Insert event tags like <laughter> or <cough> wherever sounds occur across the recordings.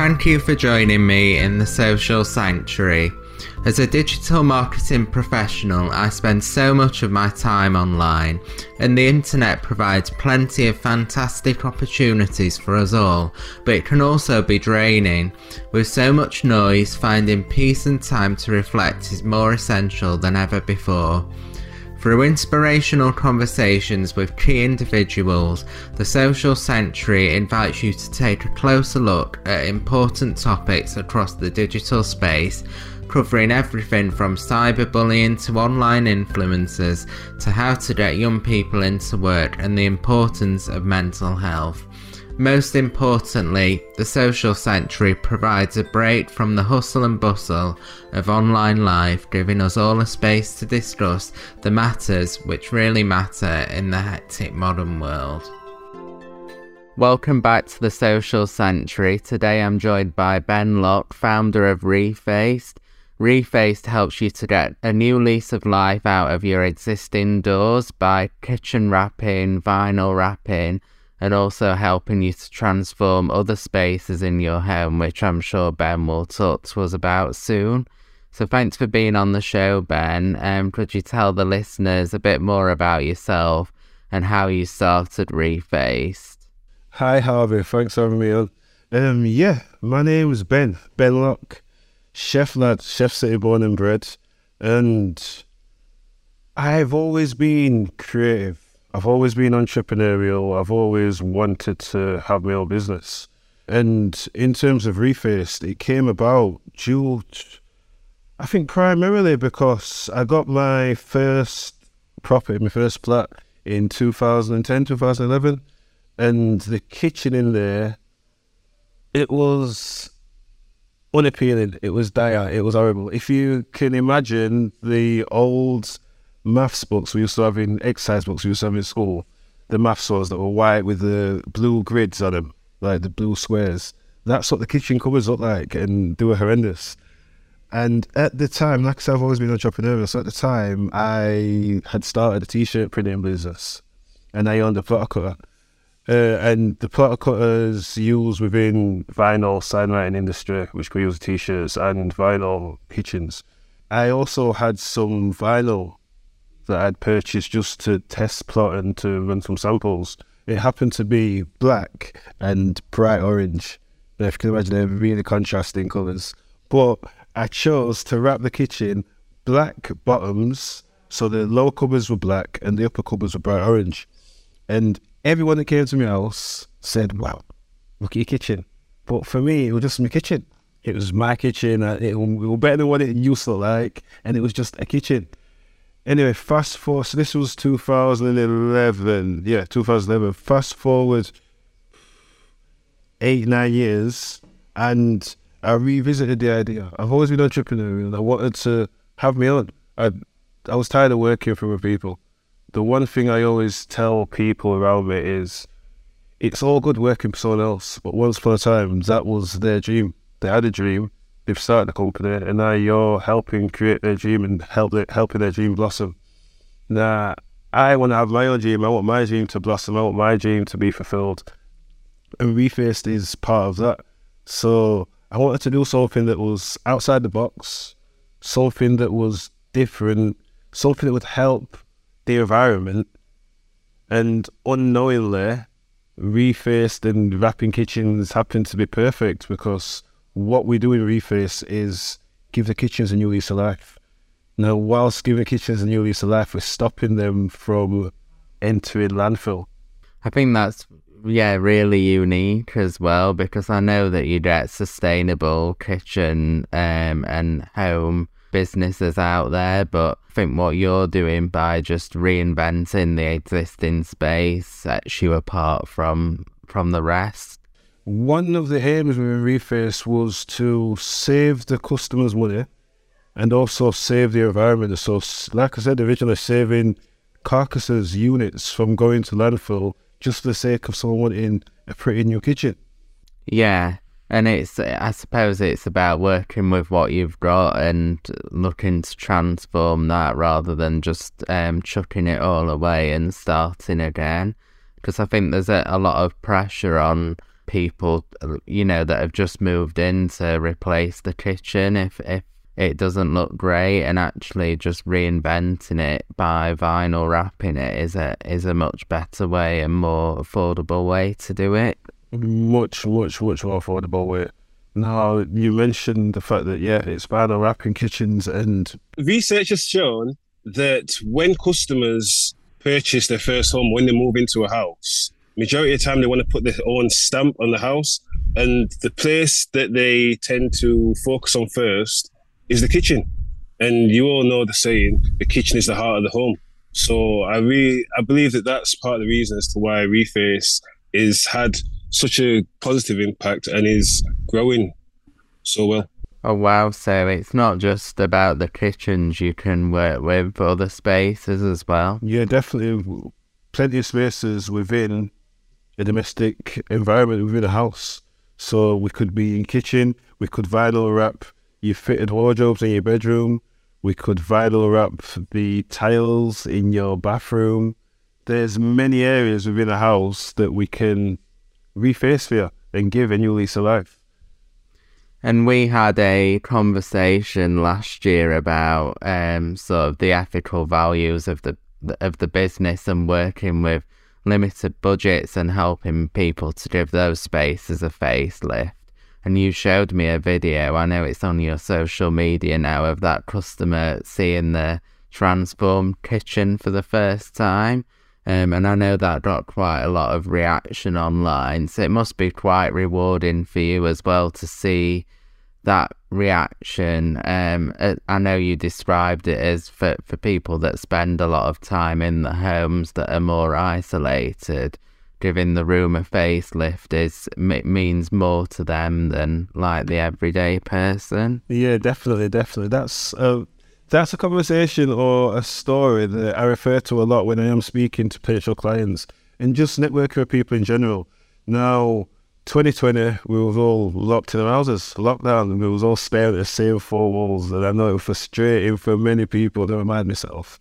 Thank you for joining me in the social sanctuary. As a digital marketing professional, I spend so much of my time online, and the internet provides plenty of fantastic opportunities for us all, but it can also be draining. With so much noise, finding peace and time to reflect is more essential than ever before. Through inspirational conversations with key individuals, the Social Sanctuary invites you to take a closer look at important topics across the digital space, covering everything from cyberbullying to online influencers to how to get young people into work and the importance of mental health. Most importantly, the Social Sanctuary provides a break from the hustle and bustle of online life, giving us all a space to discuss the matters which really matter in the hectic modern world. Welcome back to the Social Sanctuary. Today I'm joined by Ben Locke, founder of Refaced. Refaced helps you to get a new lease of life out of your existing doors by kitchen wrapping, vinyl wrapping, and also helping you to transform other spaces in your home, which I'm sure Ben will talk to us about soon. So thanks for being on the show, Ben. Um, could you tell the listeners a bit more about yourself and how you started Refaced? Hi, Harvey. Thanks for having me on. Um, yeah, my name is Ben, Ben Locke, Sheff lad, Sheff city born and bred. And I've always been creative I've always been entrepreneurial. I've always wanted to have my own business. And in terms of Refaced, it came about due, I think, primarily because I got my first property, my first flat in 2010, 2011. And the kitchen in there, it was unappealing. It was dire. It was horrible. If you can imagine the old maths books we used to have in exercise books we used to have in school, the maths swords that were white with the blue grids on them, like the blue squares. That's what the kitchen cupboards look like, and they were horrendous. And at the time, like I said, I've always been entrepreneurial. So at the time, I had started a t-shirt printing business, and I owned a plotter cutter. Uh, and the plotter cutters used within vinyl signwriting industry, which could use t-shirts and vinyl kitchens. I also had some vinyl that I'd purchased just to test plot and to run some samples. It happened to be black and bright orange. If you can imagine, they're really contrasting colours. But I chose to wrap the kitchen black bottoms, so the lower cupboards were black and the upper cupboards were bright orange. And everyone that came to my house said, "Wow, look at your kitchen." But for me, it was just my kitchen. It was my kitchen. It was better than what it used to like, and it was just a kitchen. Anyway, fast forward. So this was 2011. Yeah, 2011. Fast forward eight, nine years, and I revisited the idea. I've always been entrepreneurial. I wanted to have my own. I, I was tired of working for other people. The one thing I always tell people around me is it's all good working for someone else, but once upon a time, that was their dream. They had a dream, they've started a company and now you're helping create their dream and help helping their dream blossom. Now, I want to have my own dream. I want my dream to blossom. I want my dream to be fulfilled. And Refaced is part of that. So I wanted to do something that was outside the box, something that was different, something that would help the environment. And unknowingly, Refaced and wrapping kitchens happened to be perfect because what we do in Reface is give the kitchens a new lease of life. Now, whilst giving kitchens a new lease of life, we're stopping them from entering landfill. I think that's yeah really unique as well because I know that you get sustainable kitchen um, and home businesses out there, but I think what you're doing by just reinventing the existing space sets you apart from from the rest. One of the aims with Reface was to save the customers money and also save the environment. So, like I said originally, saving carcasses, units from going to landfill just for the sake of someone wanting a pretty new kitchen. Yeah, and it's I suppose it's about working with what you've got and looking to transform that rather than just um, chucking it all away and starting again. Because I think there's a, a lot of pressure on people, uh, you know, that have just moved in to replace the kitchen if if it doesn't look great, and actually just reinventing it by vinyl wrapping it is a is a much better way and more affordable way to do it. Much, much, much more affordable way. Now you mentioned the fact that yeah, it's vinyl wrapping kitchens, and research has shown that when customers purchase their first home, when they move into a house, majority of the time they want to put their own stamp on the house, and the place that they tend to focus on first is the kitchen. And you all know the saying, the kitchen is the heart of the home. So I really, I believe that that's part of the reason as to why Reface is had such a positive impact and is growing so well. Oh wow! So it's not just about the kitchens you can work with, but other spaces as well. Yeah, definitely. Plenty of spaces within a domestic environment within a house. So we could be in kitchen, we could vinyl wrap your fitted wardrobes in your bedroom. We could vinyl wrap the tiles in your bathroom. There's many areas within a house that we can reface for and give a new lease of life. And we had a conversation last year about um, sort of the ethical values of the of the business and working with limited budgets and helping people to give those spaces a facelift and you showed me a video. I know it's on your social media now of that customer seeing the transformed kitchen for the first time. Um, and I know that got quite a lot of reaction online. So it must be quite rewarding for you as well to see that reaction. Um, uh, I know you described it as for, for people that spend a lot of time in the homes that are more isolated giving the room a facelift is means more to them than like the everyday person. Yeah, definitely, definitely. That's a that's a conversation or a story that I refer to a lot when I am speaking to potential clients and just networking with people in general. Now, 2020, we was all locked in our houses, lockdown, and we was all staring at the same four walls, and I know it was frustrating for many people. Never mind myself.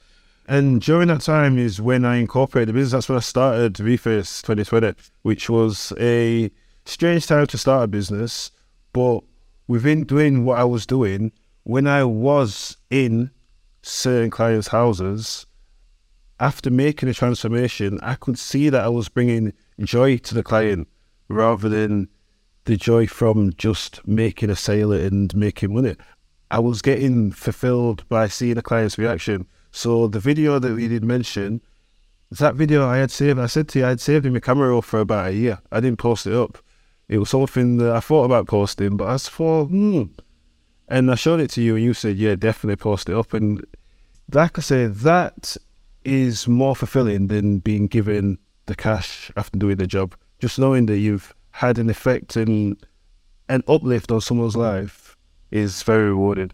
And during that time is when I incorporated the business. That's when I started Reface 2020, which was a strange time to start a business. But within doing what I was doing, when I was in certain clients' houses, after making a transformation, I could see that I was bringing joy to the client rather than the joy from just making a sale and making money. I was getting fulfilled by seeing a client's reaction so the video that we did mention, that video I had saved. I said to you, I had saved in my camera roll for about a year. I didn't post it up. It was something that I thought about posting, but I thought, hmm. And I showed it to you, and you said, yeah, definitely post it up. And like I say, that is more fulfilling than being given the cash after doing the job. Just knowing that you've had an effect and an uplift on someone's life is very rewarding.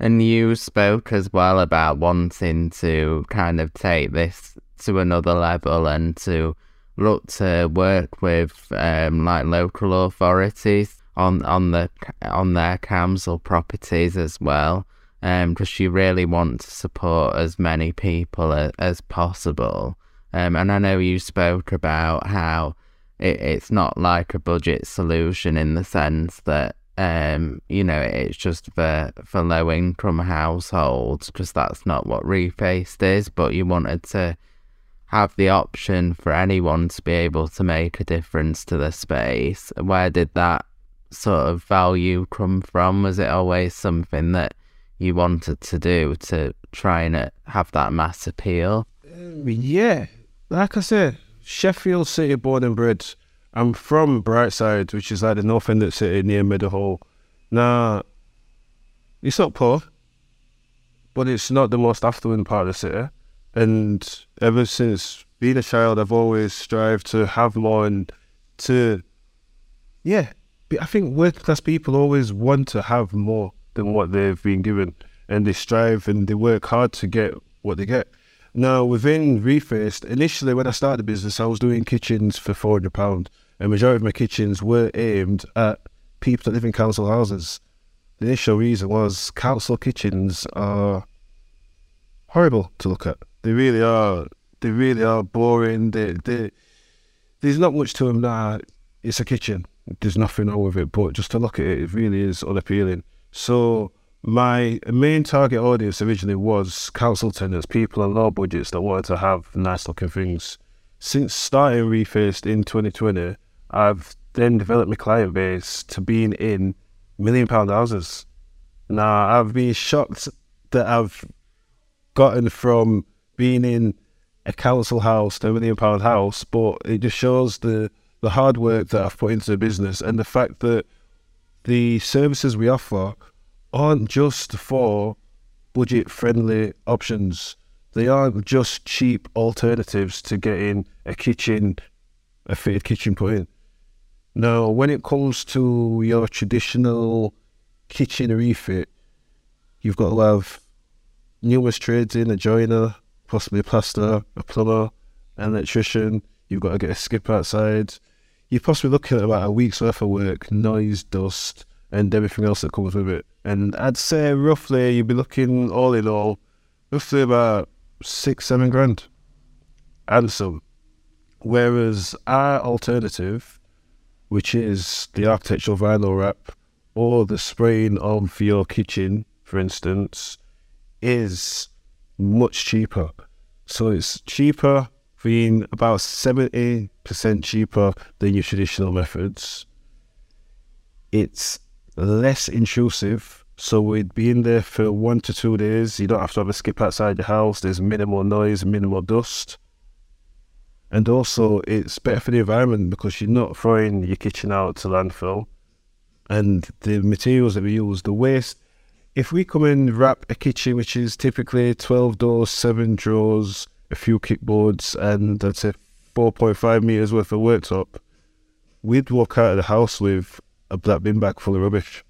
And you spoke as well about wanting to kind of take this to another level and to look to work with um, like local authorities on on the on their council properties as well, because um, you really want to support as many people as, as possible. Um, and I know you spoke about how it, it's not like a budget solution in the sense that um, you know, it's just for for low income households because that's not what refaced is. But you wanted to have the option for anyone to be able to make a difference to the space. Where did that sort of value come from? Was it always something that you wanted to do to try and have that mass appeal? Yeah, like I said, Sheffield City born and bred I'm from Brightside, which is like the north end of the city near Meadowhall. Now, it's not poor, but it's not the most affluent part of the city. And ever since being a child, I've always strived to have more and to, yeah, I think working class people always want to have more than what they've been given. And they strive and they work hard to get what they get. Now, within Refaced, initially when I started the business, I was doing kitchens for £400 a majority of my kitchens were aimed at people that live in council houses. The initial reason was council kitchens are horrible to look at. They really are. They really are boring. They, they, there's not much to them now. it's a kitchen. There's nothing wrong with it, but just to look at it, it really is unappealing. So my main target audience originally was council tenants, people on low budgets that wanted to have nice looking things. Since starting Refaced in 2020, I've then developed my client base to being in million pound houses. Now I've been shocked that I've gotten from being in a council house to a million pound house, but it just shows the the hard work that I've put into the business and the fact that the services we offer aren't just for budget friendly options. They aren't just cheap alternatives to getting a kitchen, a fitted kitchen put in. No, when it comes to your traditional kitchen refit, you've got to have numerous trades in a joiner, possibly a plasterer, a plumber, an electrician. You've got to get a skip outside. You're possibly looking at about a week's worth of work, noise, dust, and everything else that comes with it. And I'd say roughly you'd be looking all in all, roughly about six, seven grand and some. Whereas our alternative, which is the architectural vinyl wrap or the spraying on for your kitchen, for instance, is much cheaper. So it's cheaper, being about 70% cheaper than your traditional methods. It's less intrusive. So we'd be in there for one to two days. You don't have to have a skip outside your house. There's minimal noise, minimal dust. And also, it's better for the environment because you're not throwing your kitchen out to landfill. And the materials that we use, the waste, if we come in wrap a kitchen which is typically 12 doors, 7 drawers, a few kickboards, and that's a 4.5 meters worth of worktop, we'd walk out of the house with a black bin bag full of rubbish.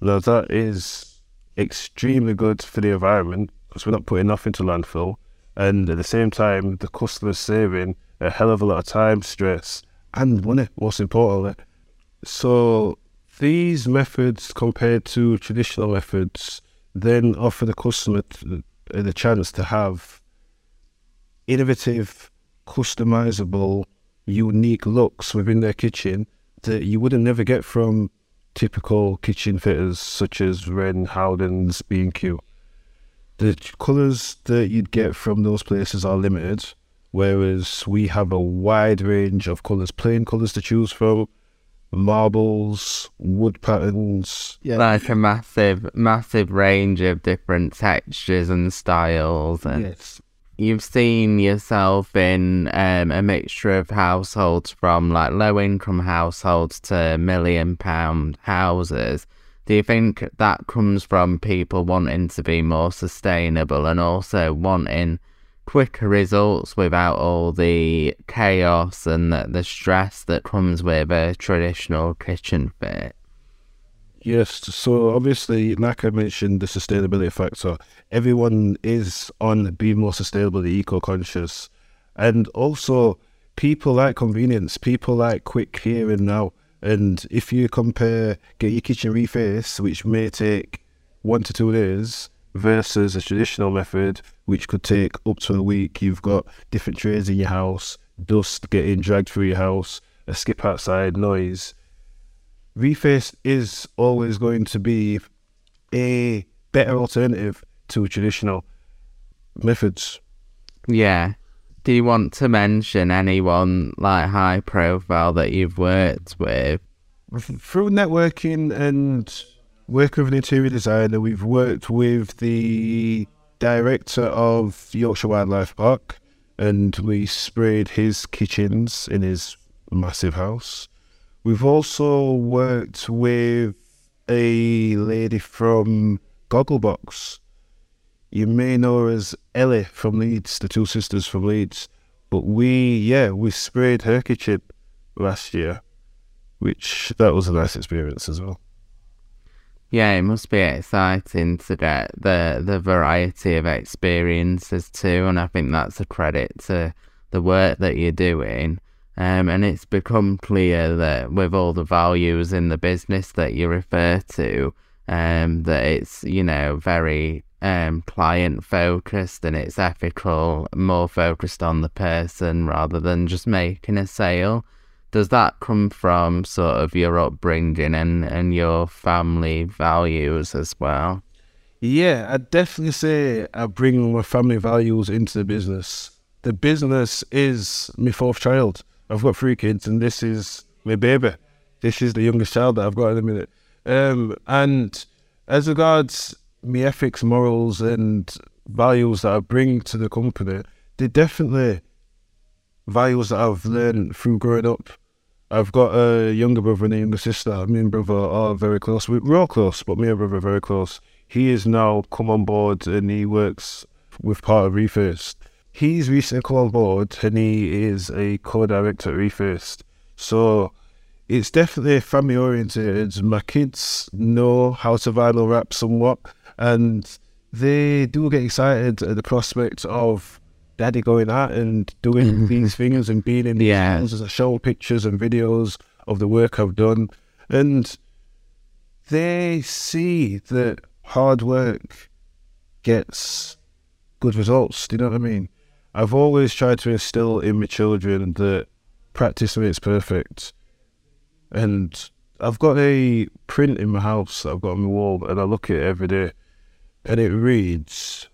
Now, that is extremely good for the environment because we're not putting nothing to landfill, and at the same time, the customer's saving a hell of a lot of time, stress, and money, most importantly. So, these methods compared to traditional methods then offer the customer the chance to have innovative, customizable, unique looks within their kitchen that you wouldn't never get from typical kitchen fitters such as Wren, Howdens, B&Q. The colours that you'd get from those places are limited, whereas we have a wide range of colours, plain colours to choose from, marbles, wood patterns. Yeah. Like a massive, massive range of different textures and styles. And Yes. You've seen yourself in um, a mixture of households from like low income households to million pound houses. Do you think that comes from people wanting to be more sustainable and also wanting quicker results without all the chaos and the, the stress that comes with a traditional kitchen fit? Yes, so obviously, like I mentioned, the sustainability factor. Everyone is on being more sustainable, eco conscious, and also people like convenience. People like quick here and now. And if you compare get your kitchen refaced, which may take one to two days, versus a traditional method, which could take up to a week, you've got different trays in your house, dust getting dragged through your house, a skip outside, noise Reface is always going to be a better alternative to traditional methods. Yeah. Do you want to mention anyone like high profile that you've worked with? Through networking and working with an interior designer, we've worked with the director of Yorkshire Wildlife Park and we sprayed his kitchens in his massive house. We've also worked with a lady from Gogglebox. You may know her as Ellie from Leeds, the two sisters from Leeds. But we, yeah, we sprayed her kitchen last year, which that was a nice experience as well. Yeah, it must be exciting to get the the variety of experiences too, and I think that's a credit to the work that you're doing. Um, and it's become clear that with all the values in the business that you refer to, um, that it's you know very um client focused and it's ethical, more focused on the person rather than just making a sale. does that come from sort of your upbringing and, and your family values as well? Yeah, I'd definitely say I bring my family values into the business. The business is my fourth child. I've got three kids, and this is my baby. This is the youngest child that I've got in a minute. Um, and as regards my ethics, morals, and values that I bring to the company, they definitely values that I've learned through growing up. I've got a younger brother and a younger sister. Me and brother are very close. We're all close, but me and brother are very close. He has now come on board and he works with part of Refaced. He's recently come on board and he is a co-director at Refaced. So it's definitely family oriented. My kids know how to vinyl wrap somewhat and they do get excited at the prospect of daddy going out and doing <laughs> these things and being in these Yeah. films as show pictures and videos of the work I've done. And they see that hard work gets good results. Do you know what I mean? I've always tried to instill in my children that practice makes perfect. And I've got a print in my house that I've got on my wall, and I look at it every day, and it reads,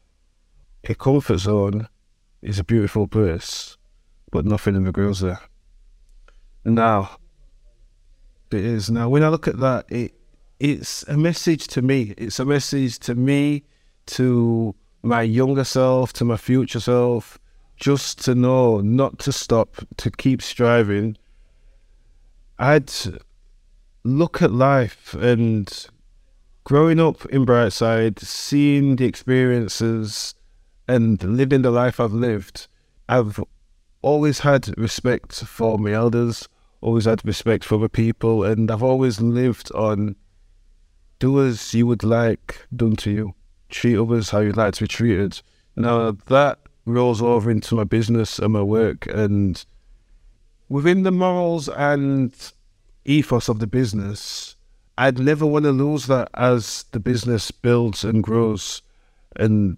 "A comfort zone is a beautiful place, but nothing ever grows there." Now, it is now. When I look at that, it it's a message to me. It's a message to me, to my younger self, to my future self, just to know not to stop, to keep striving. I'd look at life and growing up in Brightside, seeing the experiences and living the life I've lived, I've always had respect for my elders, always had respect for other people, and I've always lived on do as you would like done to you, treat others how you'd like to be treated. Now that rolls over into my business and my work, and within the morals and ethos of the business, I'd never want to lose that as the business builds and grows. And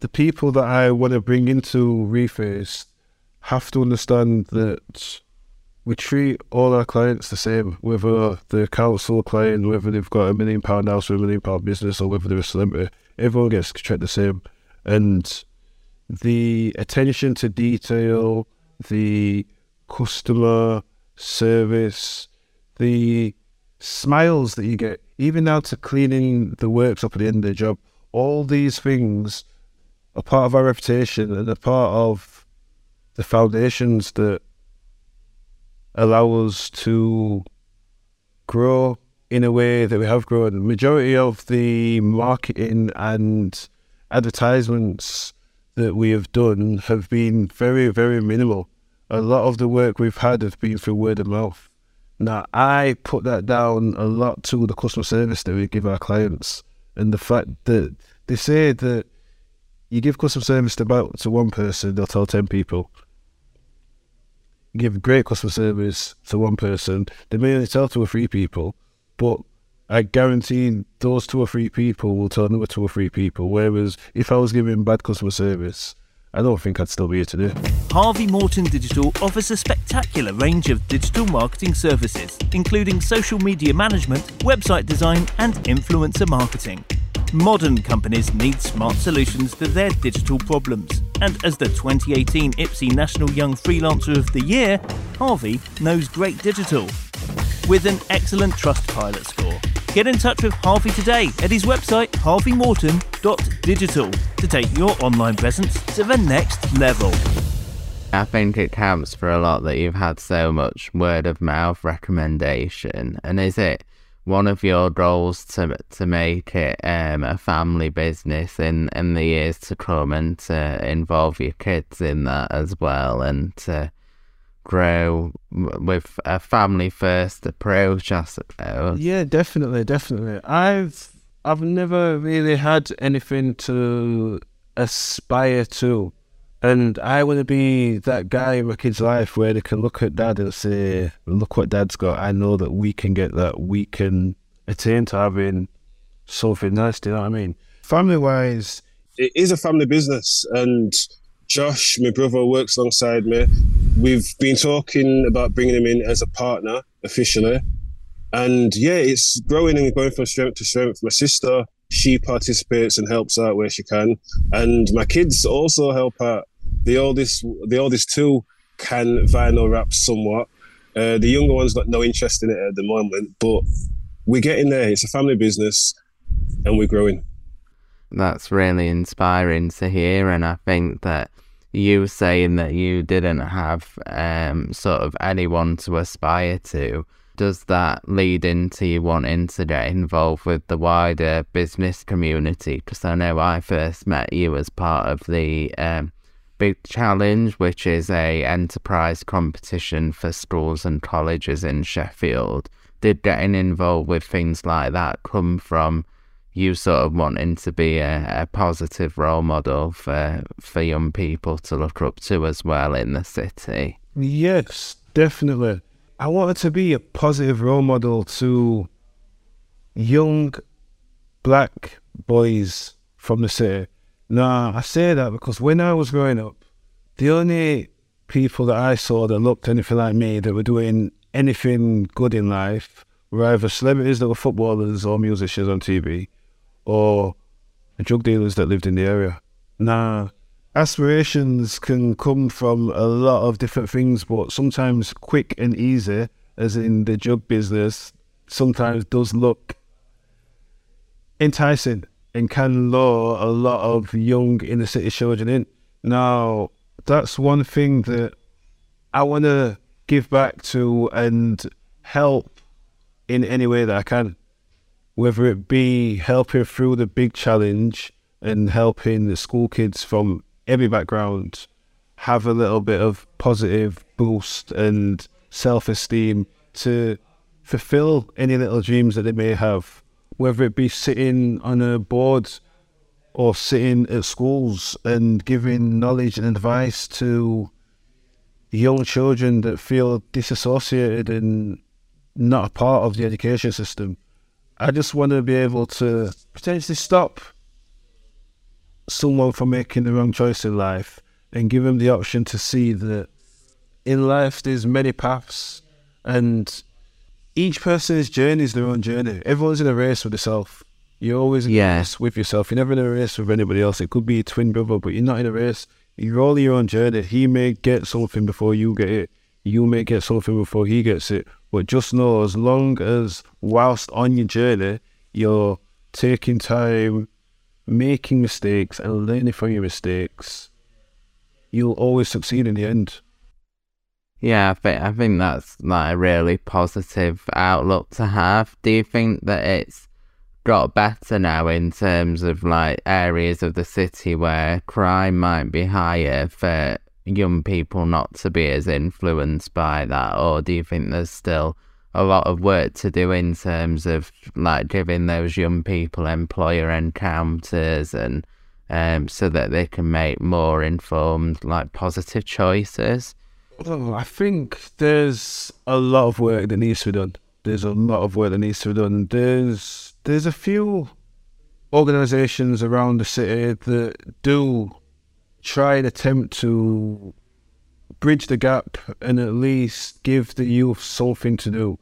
the people that I want to bring into Reface have to understand that we treat all our clients the same, whether they're a council client, whether they've got a million pound house or a million pound business, or whether they're a celebrity. Everyone gets treated the same. And the attention to detail, the customer service, the smiles that you get, even down to cleaning the works up at the end of the job, all these things are part of our reputation and are part of the foundations that allow us to grow in a way that we have grown. The majority of the marketing and advertisements that we have done have been very, very minimal. A lot of the work we've had have been through word of mouth. Now, I put that down a lot to the customer service that we give our clients and the fact that they say that you give customer service to about to one person, they'll tell 10 people. Give great customer service to one person, they may only tell two or three people, but I guarantee those two or three people will tell another two or three people. Whereas if I was giving bad customer service, I don't think I'd still be here today. Harvey Morton Digital offers a spectacular range of digital marketing services, including social media management, website design, and influencer marketing. Modern companies need smart solutions to their digital problems. And as the 2018 IPSE National Young Freelancer of the Year, Harvey knows great digital. With an excellent Trustpilot score. Get in touch with Harvey today at his website harveymorton.digital to take your online presence to the next level. I think it counts for a lot that you've had so much word of mouth recommendation. And is it one of your goals to to make it um, a family business in, in the years to come and to involve your kids in that as well and to grow with a family first approach, I suppose? Yeah, definitely, definitely. I've I've never really had anything to aspire to. And I want to be that guy in my kid's life where they can look at dad and say, Look what dad's got. I know that we can get that. We can attain to having something nice. Do you know what I mean? Family wise, it is a family business and Josh, my brother, works alongside me. We've been talking about bringing him in as a partner officially. And yeah, it's growing and going from strength to strength. My sister, she participates and helps out where she can. And my kids also help out. The oldest, the oldest two can vinyl wrap somewhat. Uh, the younger one's got no interest in it at the moment, but we're getting there. It's a family business and we're growing. That's really inspiring to hear. And I think that you saying that you didn't have um, sort of anyone to aspire to, does that lead into you wanting to get involved with the wider business community? Because I know I first met you as part of the um, Big Challenge, which is a enterprise competition for schools and colleges in Sheffield. Did getting involved with things like that come from you sort of wanting to be a, a positive role model for for young people to look up to as well in the city? Yes, definitely. I wanted to be a positive role model to young black boys from the city. Now, I say that because when I was growing up, the only people that I saw that looked anything like me that were doing anything good in life were either celebrities that were footballers or musicians on TV or drug dealers that lived in the area. Now, aspirations can come from a lot of different things, but sometimes quick and easy, as in the drug business, sometimes does look enticing and can lure a lot of young inner city children in. Now, that's one thing that I want to give back to and help in any way that I can whether it be helping through the big challenge and helping the school kids from every background have a little bit of positive boost and self esteem to fulfill any little dreams that they may have, whether it be sitting on a board or sitting at schools and giving knowledge and advice to young children that feel disassociated and not a part of the education system. I just want to be able to potentially stop someone from making the wrong choice in life and give them the option to see that in life there's many paths and each person's journey is their own journey. Everyone's in a race with yourself. You're always in yeah. a race with yourself. You're never in a race with anybody else. It could be a twin brother, but you're not in a race. You're all your own journey. He may get something before you get it. You may get something before he gets it. But just know, as long as whilst on your journey, you're taking time, making mistakes, and learning from your mistakes, you'll always succeed in the end. Yeah, I think I think that's like a really positive outlook to have. Do you think that it's got better now in terms of like areas of the city where crime might be higher for young people not to be as influenced by that, or do you think there's still a lot of work to do in terms of like giving those young people employer encounters and um, so that they can make more informed, like positive choices? Oh, I think there's a lot of work that needs to be done. There's a lot of work that needs to be done. There's there's a few organisations around the city that do try and attempt to bridge the gap and at least give the youth something to do.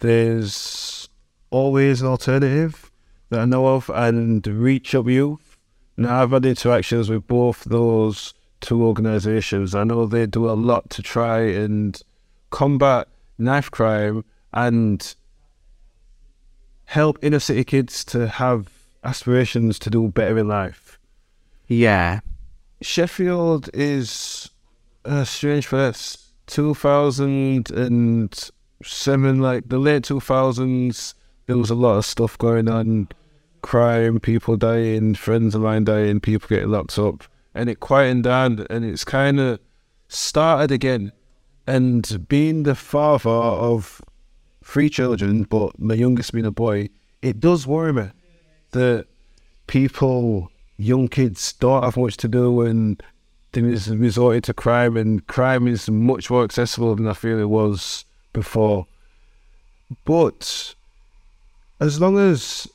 There's always an alternative that I know of, and Reach Up Youth. Now, I've had interactions with both those two organisations. I know they do a lot to try and combat knife crime and help inner city kids to have aspirations to do better in life. Yeah, Sheffield is a strange place. 2007, like the late 2000s, there was a lot of stuff going on crime, people dying, friends of mine dying, people getting locked up. And it quietened down and it's kind of started again. And being the father of three children, but my youngest being a boy, it does worry me that people young kids don't have much to do and they resorted to crime, and crime is much more accessible than I feel it was before. But as long as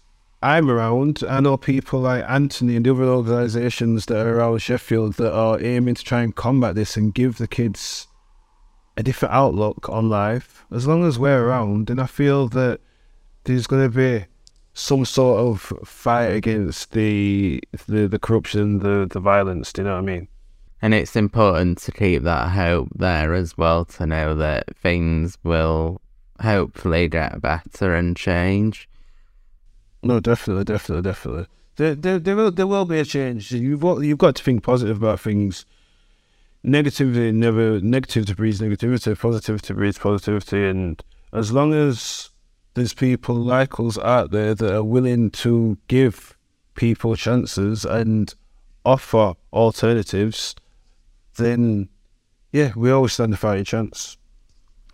I'm around, I know people like Anthony and the other organisations that are around Sheffield that are aiming to try and combat this and give the kids a different outlook on life. As long as we're around, then I feel that there's going to be some sort of fight against the the, the corruption, the the violence. Do you know what I mean? And it's important to keep that hope there as well to know that things will hopefully get better and change. No, definitely, definitely, definitely. There, there, there will, there will be a change. You've got, you've got to think positive about things. Negativity never, negativity breeds negativity. Positivity breeds positivity, and as long as there's people like us out there that are willing to give people chances and offer alternatives, then yeah, we always stand a fighting chance.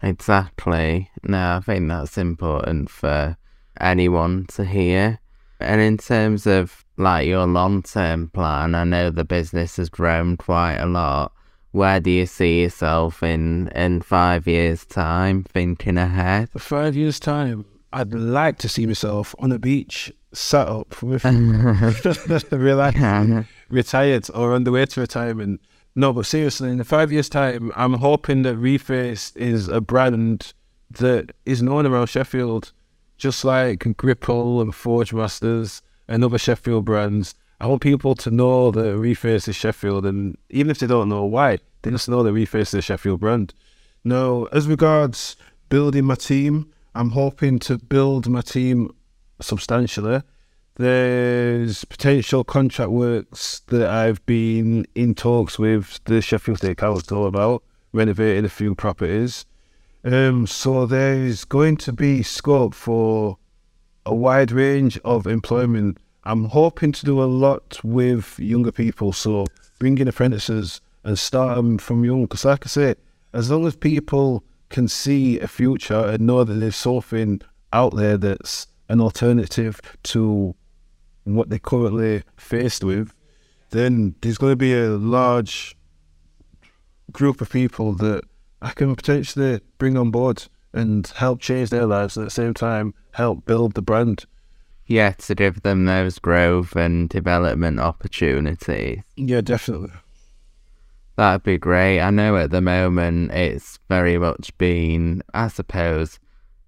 Exactly. No, I think that's important for anyone to hear. And in terms of like your long term plan, I know the business has grown quite a lot. Where do you see yourself in in five years' time, thinking ahead? Five years' time, I'd like to see myself on a beach, sat up with <laughs> relaxed, retired, or on the way to retirement. No, but seriously, in the five years' time, I'm hoping that Reface is a brand that is known around Sheffield just like Gripple and Forgemasters and other Sheffield brands. I want people to know that Reface is Sheffield, and even if they don't know why, they just know that Reface is a Sheffield brand. Now, as regards building my team, I'm hoping to build my team substantially. There's potential contract works that I've been in talks with the Sheffield City Council about renovating a few properties. Um, so there's going to be scope for a wide range of employment. I'm hoping to do a lot with younger people, so bringing apprentices and start them from young. Because, like I say, as long as people can see a future and know that there's something out there that's an alternative to what they're currently faced with, then there's going to be a large group of people that I can potentially bring on board and help change their lives at the same time help build the brand. Yeah, to give them those growth and development opportunities. Yeah, definitely. That'd be great. I know at the moment it's very much been, I suppose,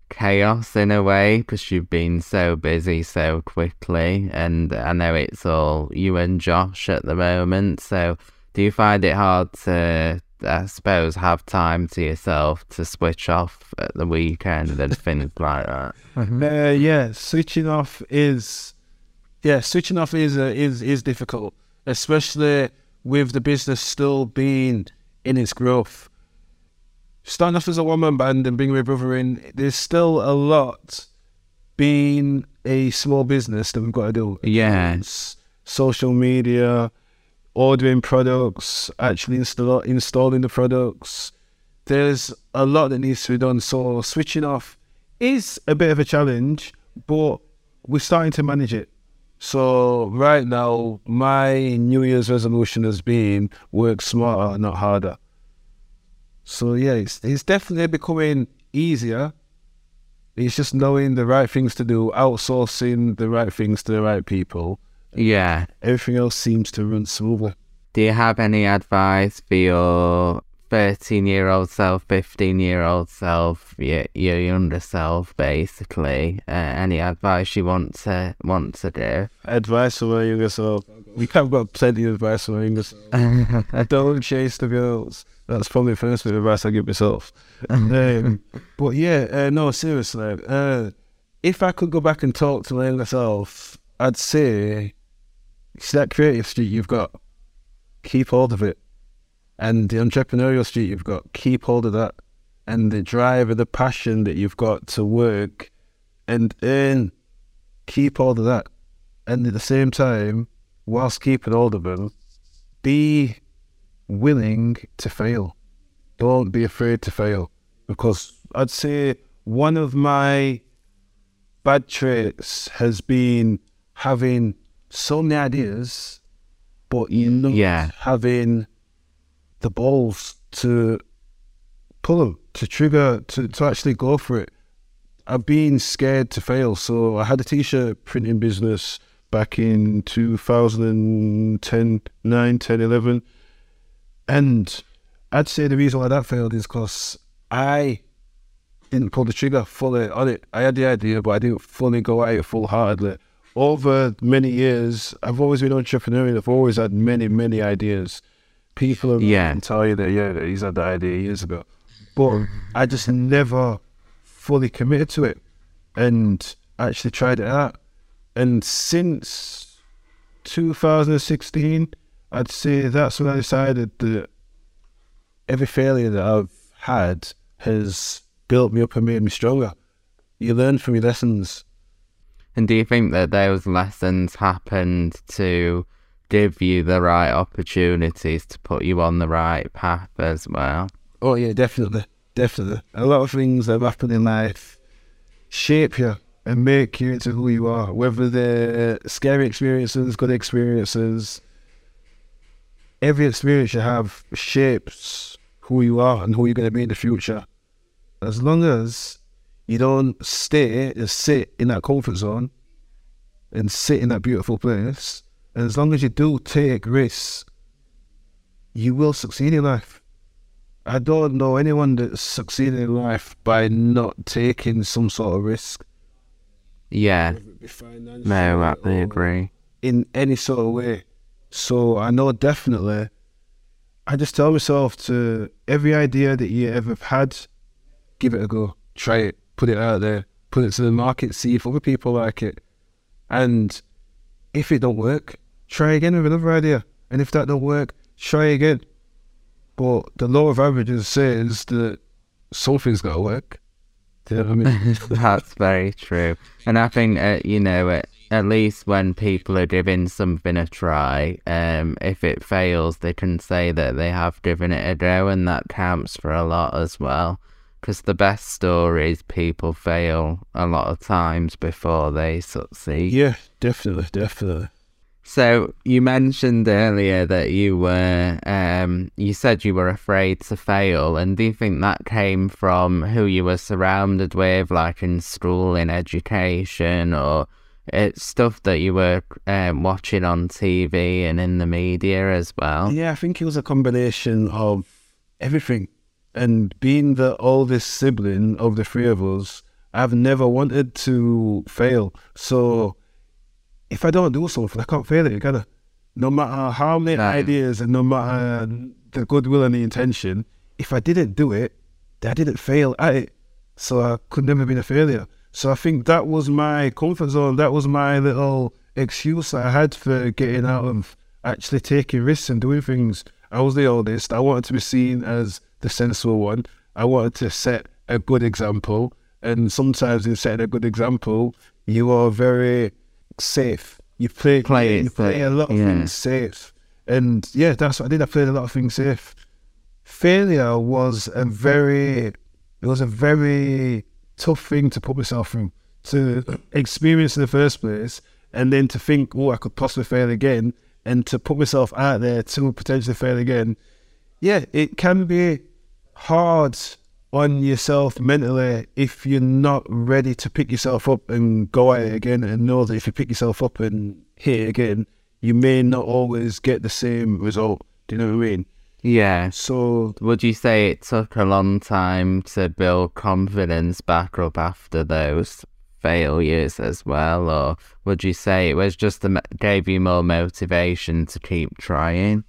chaos in a way because you've been so busy so quickly. And I know it's all you and Josh at the moment. So do you find it hard to I suppose, have time to yourself to switch off at the weekend and <laughs> things like that. Mm-hmm. Uh, yeah, switching off is yeah, switching off is uh, is is difficult, especially with the business still being in its growth. Starting off as a one man band and bringing my brother in, there's still a lot being a small business that we've got to do. Yes. Social media, ordering products, actually install, installing the products. There's a lot that needs to be done. So switching off is a bit of a challenge, but we're starting to manage it. So right now, my New Year's resolution has been work smarter, not harder. So yeah, it's, it's definitely becoming easier. It's just knowing the right things to do, outsourcing the right things to the right people, yeah. Everything else seems to run smoothly. Do you have any advice for your 13 year old self, 15 year old self, your, your younger self, basically? Uh, any advice you want to want to do? Advice for my younger self. We have got plenty of advice for my younger self. <laughs> Don't chase the girls. That's probably the first bit of advice I give myself. um, <laughs> but yeah, uh, no, seriously. Uh, if I could go back and talk to my younger self, I'd say See that creative streak you've got, keep hold of it. And the entrepreneurial streak you've got, keep hold of that. And the drive and the passion that you've got to work and earn, keep hold of that. And at the same time, whilst keeping hold of them, be willing to fail. Don't be afraid to fail. Because I'd say one of my bad traits has been having so many ideas, but you know, yeah. having the balls to pull them, to trigger, to, to actually go for it. I've been scared to fail. So I had a t-shirt printing business back in 2010, 9, 10, 11. And I'd say the reason why that failed is because I didn't pull the trigger fully on it. I had the idea, but I didn't fully go at it full heartedly. Over many years, I've always been entrepreneurial. I've always had many, many ideas. People Yeah. can tell you that, yeah, he's had that idea years ago. But I just never fully committed to it and actually tried it out. And since 2016, I'd say that's when I decided that every failure that I've had has built me up and made me stronger. You learn from your lessons. And do you think that those lessons happened to give you the right opportunities to put you on the right path as well? Oh yeah, definitely, definitely. A lot of things that happen in life shape you and make you into who you are. Whether they're scary experiences, good experiences, every experience you have shapes who you are and who you're going to be in the future. As long as you don't stay and sit in that comfort zone and sit in that beautiful place, and as long as you do take risks, you will succeed in life. I don't know anyone that's succeeded in life by not taking some sort of risk Yeah, no, I I agree. in any sort of way. So I know definitely. I just tell myself to every idea that you ever had, give it a go, try it, put it out there, put it to the market, see if other people like it, and if it don't work, try again with another idea, and if that don't work, try again. But the law of averages says that something's got to work. Do you know what I mean? <laughs> That's very true. And I think, uh, you know, at, at least when people are giving something a try, um, if it fails, they can say that they have given it a go, and that counts for a lot as well. Because the best stories, people fail a lot of times before they succeed. yeah, definitely, definitely. So you mentioned earlier that you were, um, you said you were afraid to fail, and do you think that came from who you were surrounded with, like in school, in education, or it's stuff that you were um, watching on TV and in the media as well? Yeah, I think it was a combination of everything. And being the oldest sibling of the three of us, I've never wanted to fail. So if I don't do something, I can't fail it, can I? No matter how many No. ideas and no matter the goodwill and the intention, if I didn't do it, I didn't fail at it. So I could never have been a failure. So I think that was my comfort zone. That was my little excuse that I had for getting out of actually taking risks and doing things. I was the oldest. I wanted to be seen as the sensible one. I wanted to set a good example. And sometimes in setting a good example, you are very safe. You play, Play you play a lot of yeah. things safe. And yeah, that's what I did. I played a lot of things safe. Failure was a very, it was a very tough thing to put myself through, to experience in the first place, and then to think, oh, I could possibly fail again, and to put myself out there to potentially fail again. Yeah, it can be hard on yourself mentally if you're not ready to pick yourself up and go at it again and know that if you pick yourself up and hit it again, you may not always get the same result. Do you know what I mean? Yeah. So Would you say it took a long time to build confidence back up after those failures as well, or would you say it was just the gave you more motivation to keep trying?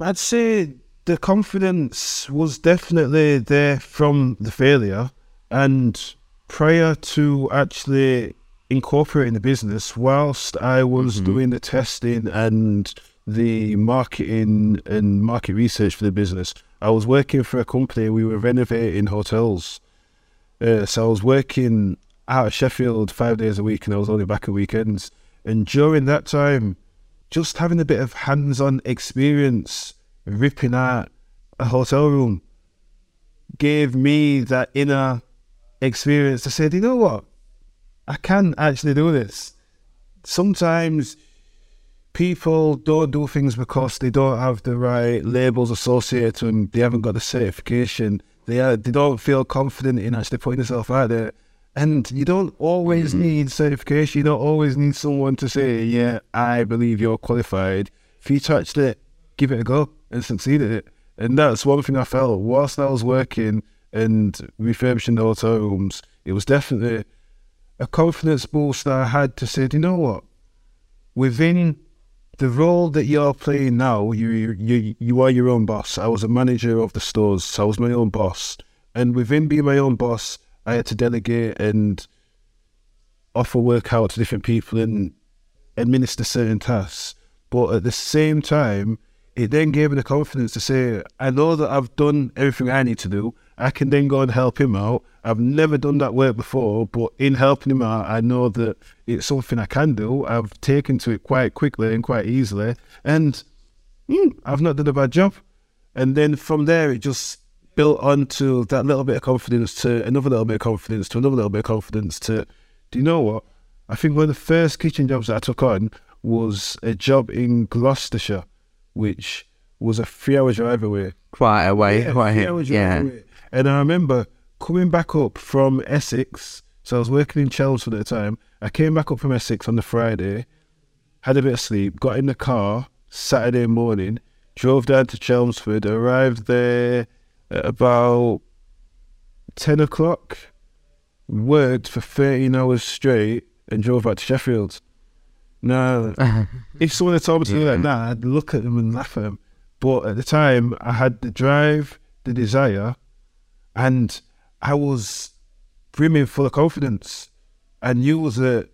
I'd say the confidence was definitely there from the failure, and prior to actually incorporating the business, whilst I was doing the testing and the marketing and market research for the business, I was working for a company. We were renovating hotels, uh, so I was working out of Sheffield five days a week, and I was only back at weekends. And during that time, just having a bit of hands-on experience ripping out a hotel room gave me that inner experience to say, "Do you know what? I can actually do this. Sometimes people don't do things because they don't have the right labels associated to them. They haven't got the certification. They are, they don't feel confident in actually putting themselves out there. And you don't always mm-hmm. need certification. You don't always need someone to say, "Yeah, I believe you're qualified." If you touched it, give it a go and succeed at it. And that's one thing I felt whilst I was working and refurbishing the hotel rooms. It was definitely a confidence boost that I had to say, "Do you know what? Within the role that you're playing now, you you you are your own boss. I was a manager of the stores, so I was my own boss. And within being my own boss, I had to delegate and offer work out to different people and administer certain tasks. But at the same time, it then gave me the confidence to say, I know that I've done everything I need to do. I can then go and help him out. I've never done that work before, but in helping him out, I know that it's something I can do. I've taken to it quite quickly and quite easily, and mm, I've not done a bad job. And then from there, it just built onto that little bit of confidence to another little bit of confidence to another little bit of confidence to, do you know what? I think one of the first kitchen jobs that I took on was a job in Gloucestershire, which was a three hour drive away. Quite away, Yeah, quite three hours yeah. away. And I remember coming back up from Essex. So I was working in Chelmsford at the time. I came back up from Essex on the Friday, had a bit of sleep, got in the car Saturday morning, drove down to Chelmsford, arrived there at about 10 o'clock, worked for 13 hours straight, and drove back to Sheffield. Now, <laughs> if someone had told me to do that now, I'd look at them and laugh at them. But at the time, I had the drive, the desire, and I was brimming full of confidence. I knew that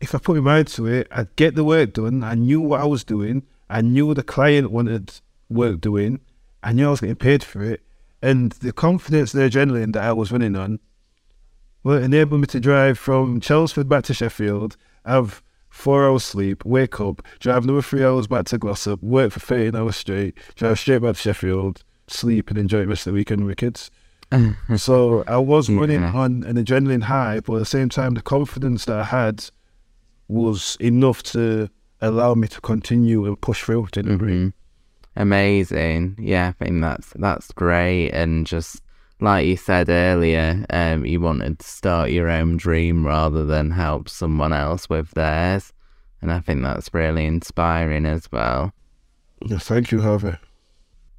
if I put my mind to it, I'd get the work done. I knew what I was doing. I knew the client wanted work doing. I knew I was getting paid for it. And the confidence and the adrenaline that I was running on well, it enabled me to drive from Chelmsford back to Sheffield, have four hours sleep, wake up, drive another three hours back to Glossop, work for 13 hours straight, drive straight back to Sheffield, sleep and enjoy the rest of the weekend with kids. so I was running on an adrenaline high, but at the same time, the confidence that I had was enough to allow me to continue and push through to the. Mhm. Amazing. Yeah, I think that's that's great. And just like you said earlier, um, you wanted to start your own dream rather than help someone else with theirs. And I think that's really inspiring as well. Yeah, thank you, Harvey.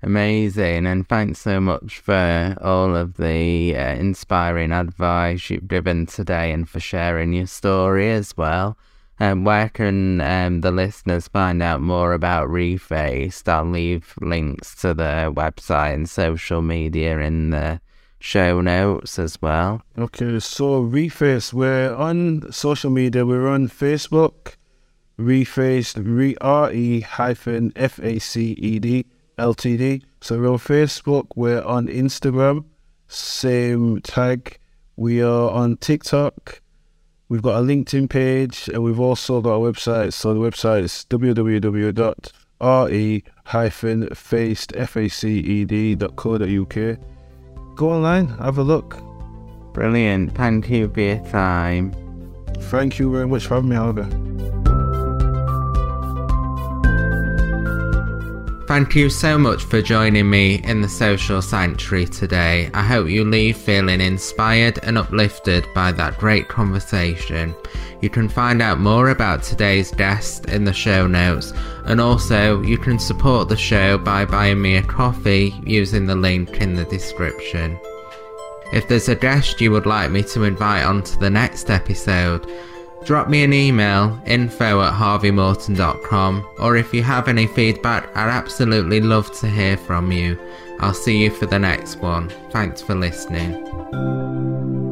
Amazing, and thanks so much for all of the uh, inspiring advice you've given today and for sharing your story as well. Um, where can um, the listeners find out more about Refaced? I'll leave links to their website and social media in the show notes as well. Okay, so Refaced, we're on social media. We're on Facebook, Refaced, re, hyphen F-A-C-E-D, L-T-D. So we're on Facebook. We're on Instagram, same tag. We are on TikTok. We've got a LinkedIn page, and we've also got a website. So the website is www.re-faced, Go online, have a look. Brilliant. Thank you for your time. Thank you very much for having me, Albert. Thank you so much for joining me in the social sanctuary today. I hope you leave feeling inspired and uplifted by that great conversation. You can find out more about today's guest in the show notes, and also you can support the show by buying me a coffee using the link in the description. If there's a guest you would like me to invite onto the next episode, drop me an email info at harveymorton.com or if you have any feedback, I'd absolutely love to hear from you. I'll see you for the next one. Thanks for listening.